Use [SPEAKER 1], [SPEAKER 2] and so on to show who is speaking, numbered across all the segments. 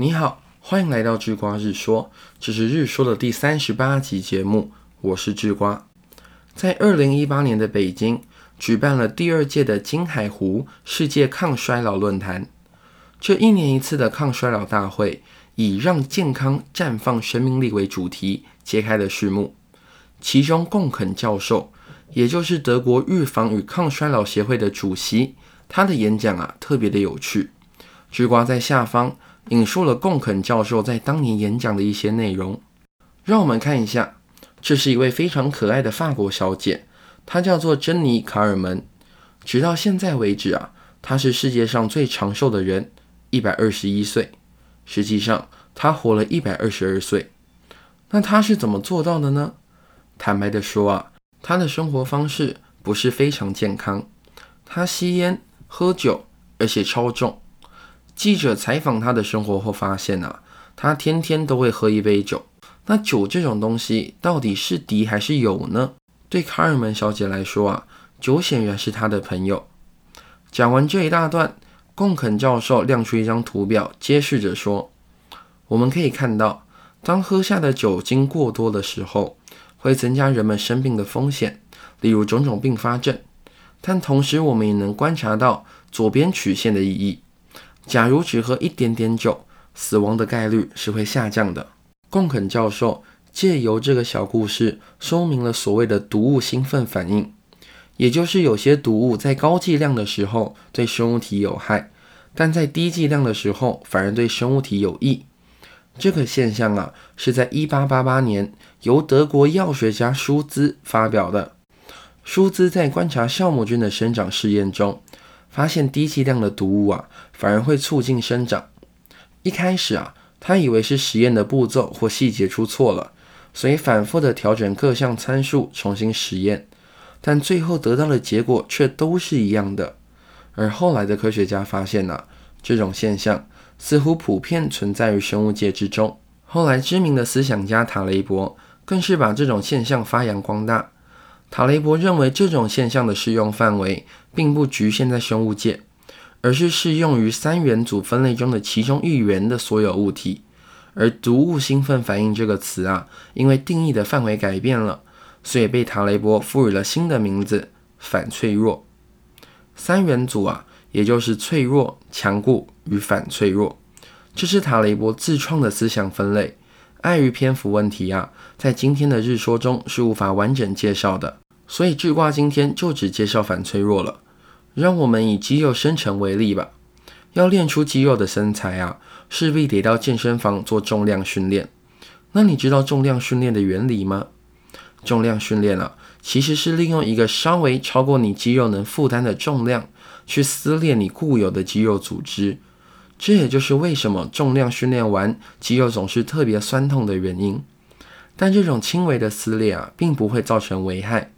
[SPEAKER 1] 你好，欢迎来到智瓜日说，这是日说的第三十八集节目，我是智瓜。在二零一八年的北京，举办了第二届的金海湖世界抗衰老论坛。这一年一次的抗衰老大会，以让健康绽放生命力为主题，揭开了序幕。其中，贡肯教授，也就是德国预防与抗衰老协会的主席，他的演讲啊，特别的有趣。智瓜在下方。引述了贡肯教授在当年演讲的一些内容，让我们看一下。这是一位非常可爱的法国小姐，她叫做珍妮·卡尔门。直到现在为止啊，她是世界上最长寿的人，一百二十一岁。实际上，她活了一百二十二岁。那她是怎么做到的呢？坦白的说啊，她的生活方式不是非常健康，她吸烟、喝酒，而且超重。记者采访他的生活后发现啊，他天天都会喝一杯酒。那酒这种东西到底是敌还是友呢？对卡尔门小姐来说啊，酒显然是她的朋友。讲完这一大段，贡肯教授亮出一张图表，揭示着说：我们可以看到，当喝下的酒精过多的时候，会增加人们生病的风险，例如种种并发症。但同时，我们也能观察到左边曲线的意义。假如只喝一点点酒，死亡的概率是会下降的。贡肯教授借由这个小故事说明了所谓的毒物兴奋反应，也就是有些毒物在高剂量的时候对生物体有害，但在低剂量的时候反而对生物体有益。这个现象啊，是在1888年由德国药学家舒兹发表的。舒兹在观察酵母菌的生长试验中。发现低剂量的毒物啊，反而会促进生长。一开始啊，他以为是实验的步骤或细节出错了，所以反复的调整各项参数重新实验，但最后得到的结果却都是一样的。而后来的科学家发现呢，这种现象似乎普遍存在于生物界之中。后来知名的思想家塔雷伯更是把这种现象发扬光大。塔雷伯认为，这种现象的适用范围并不局限在生物界，而是适用于三元组分类中的其中一元的所有物体。而“毒物兴奋反应”这个词啊，因为定义的范围改变了，所以被塔雷伯赋予了新的名字——反脆弱。三元组啊，也就是脆弱、强固与反脆弱，这是塔雷伯自创的思想分类。碍于篇幅问题啊，在今天的日说中是无法完整介绍的，所以智挂今天就只介绍反脆弱了。让我们以肌肉生成为例吧。要练出肌肉的身材啊，势必得到健身房做重量训练。那你知道重量训练的原理吗？重量训练啊，其实是利用一个稍微超过你肌肉能负担的重量，去撕裂你固有的肌肉组织。这也就是为什么重量训练完肌肉总是特别酸痛的原因。但这种轻微的撕裂啊，并不会造成危害，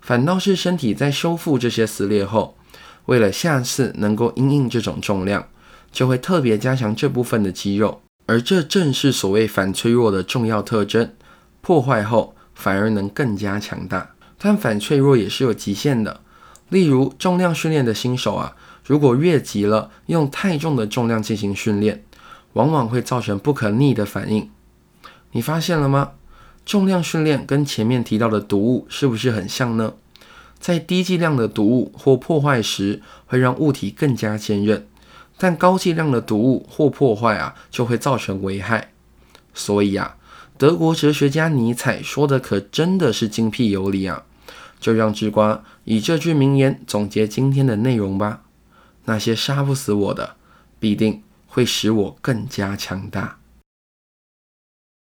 [SPEAKER 1] 反倒是身体在修复这些撕裂后，为了下次能够应应这种重量，就会特别加强这部分的肌肉。而这正是所谓反脆弱的重要特征。破坏后反而能更加强大，但反脆弱也是有极限的。例如重量训练的新手啊。如果越级了，用太重的重量进行训练，往往会造成不可逆的反应。你发现了吗？重量训练跟前面提到的毒物是不是很像呢？在低剂量的毒物或破坏时，会让物体更加坚韧；但高剂量的毒物或破坏啊，就会造成危害。所以啊，德国哲学家尼采说的可真的是精辟有理啊！就让智瓜以这句名言总结今天的内容吧。那些杀不死我的，必定会使我更加强大。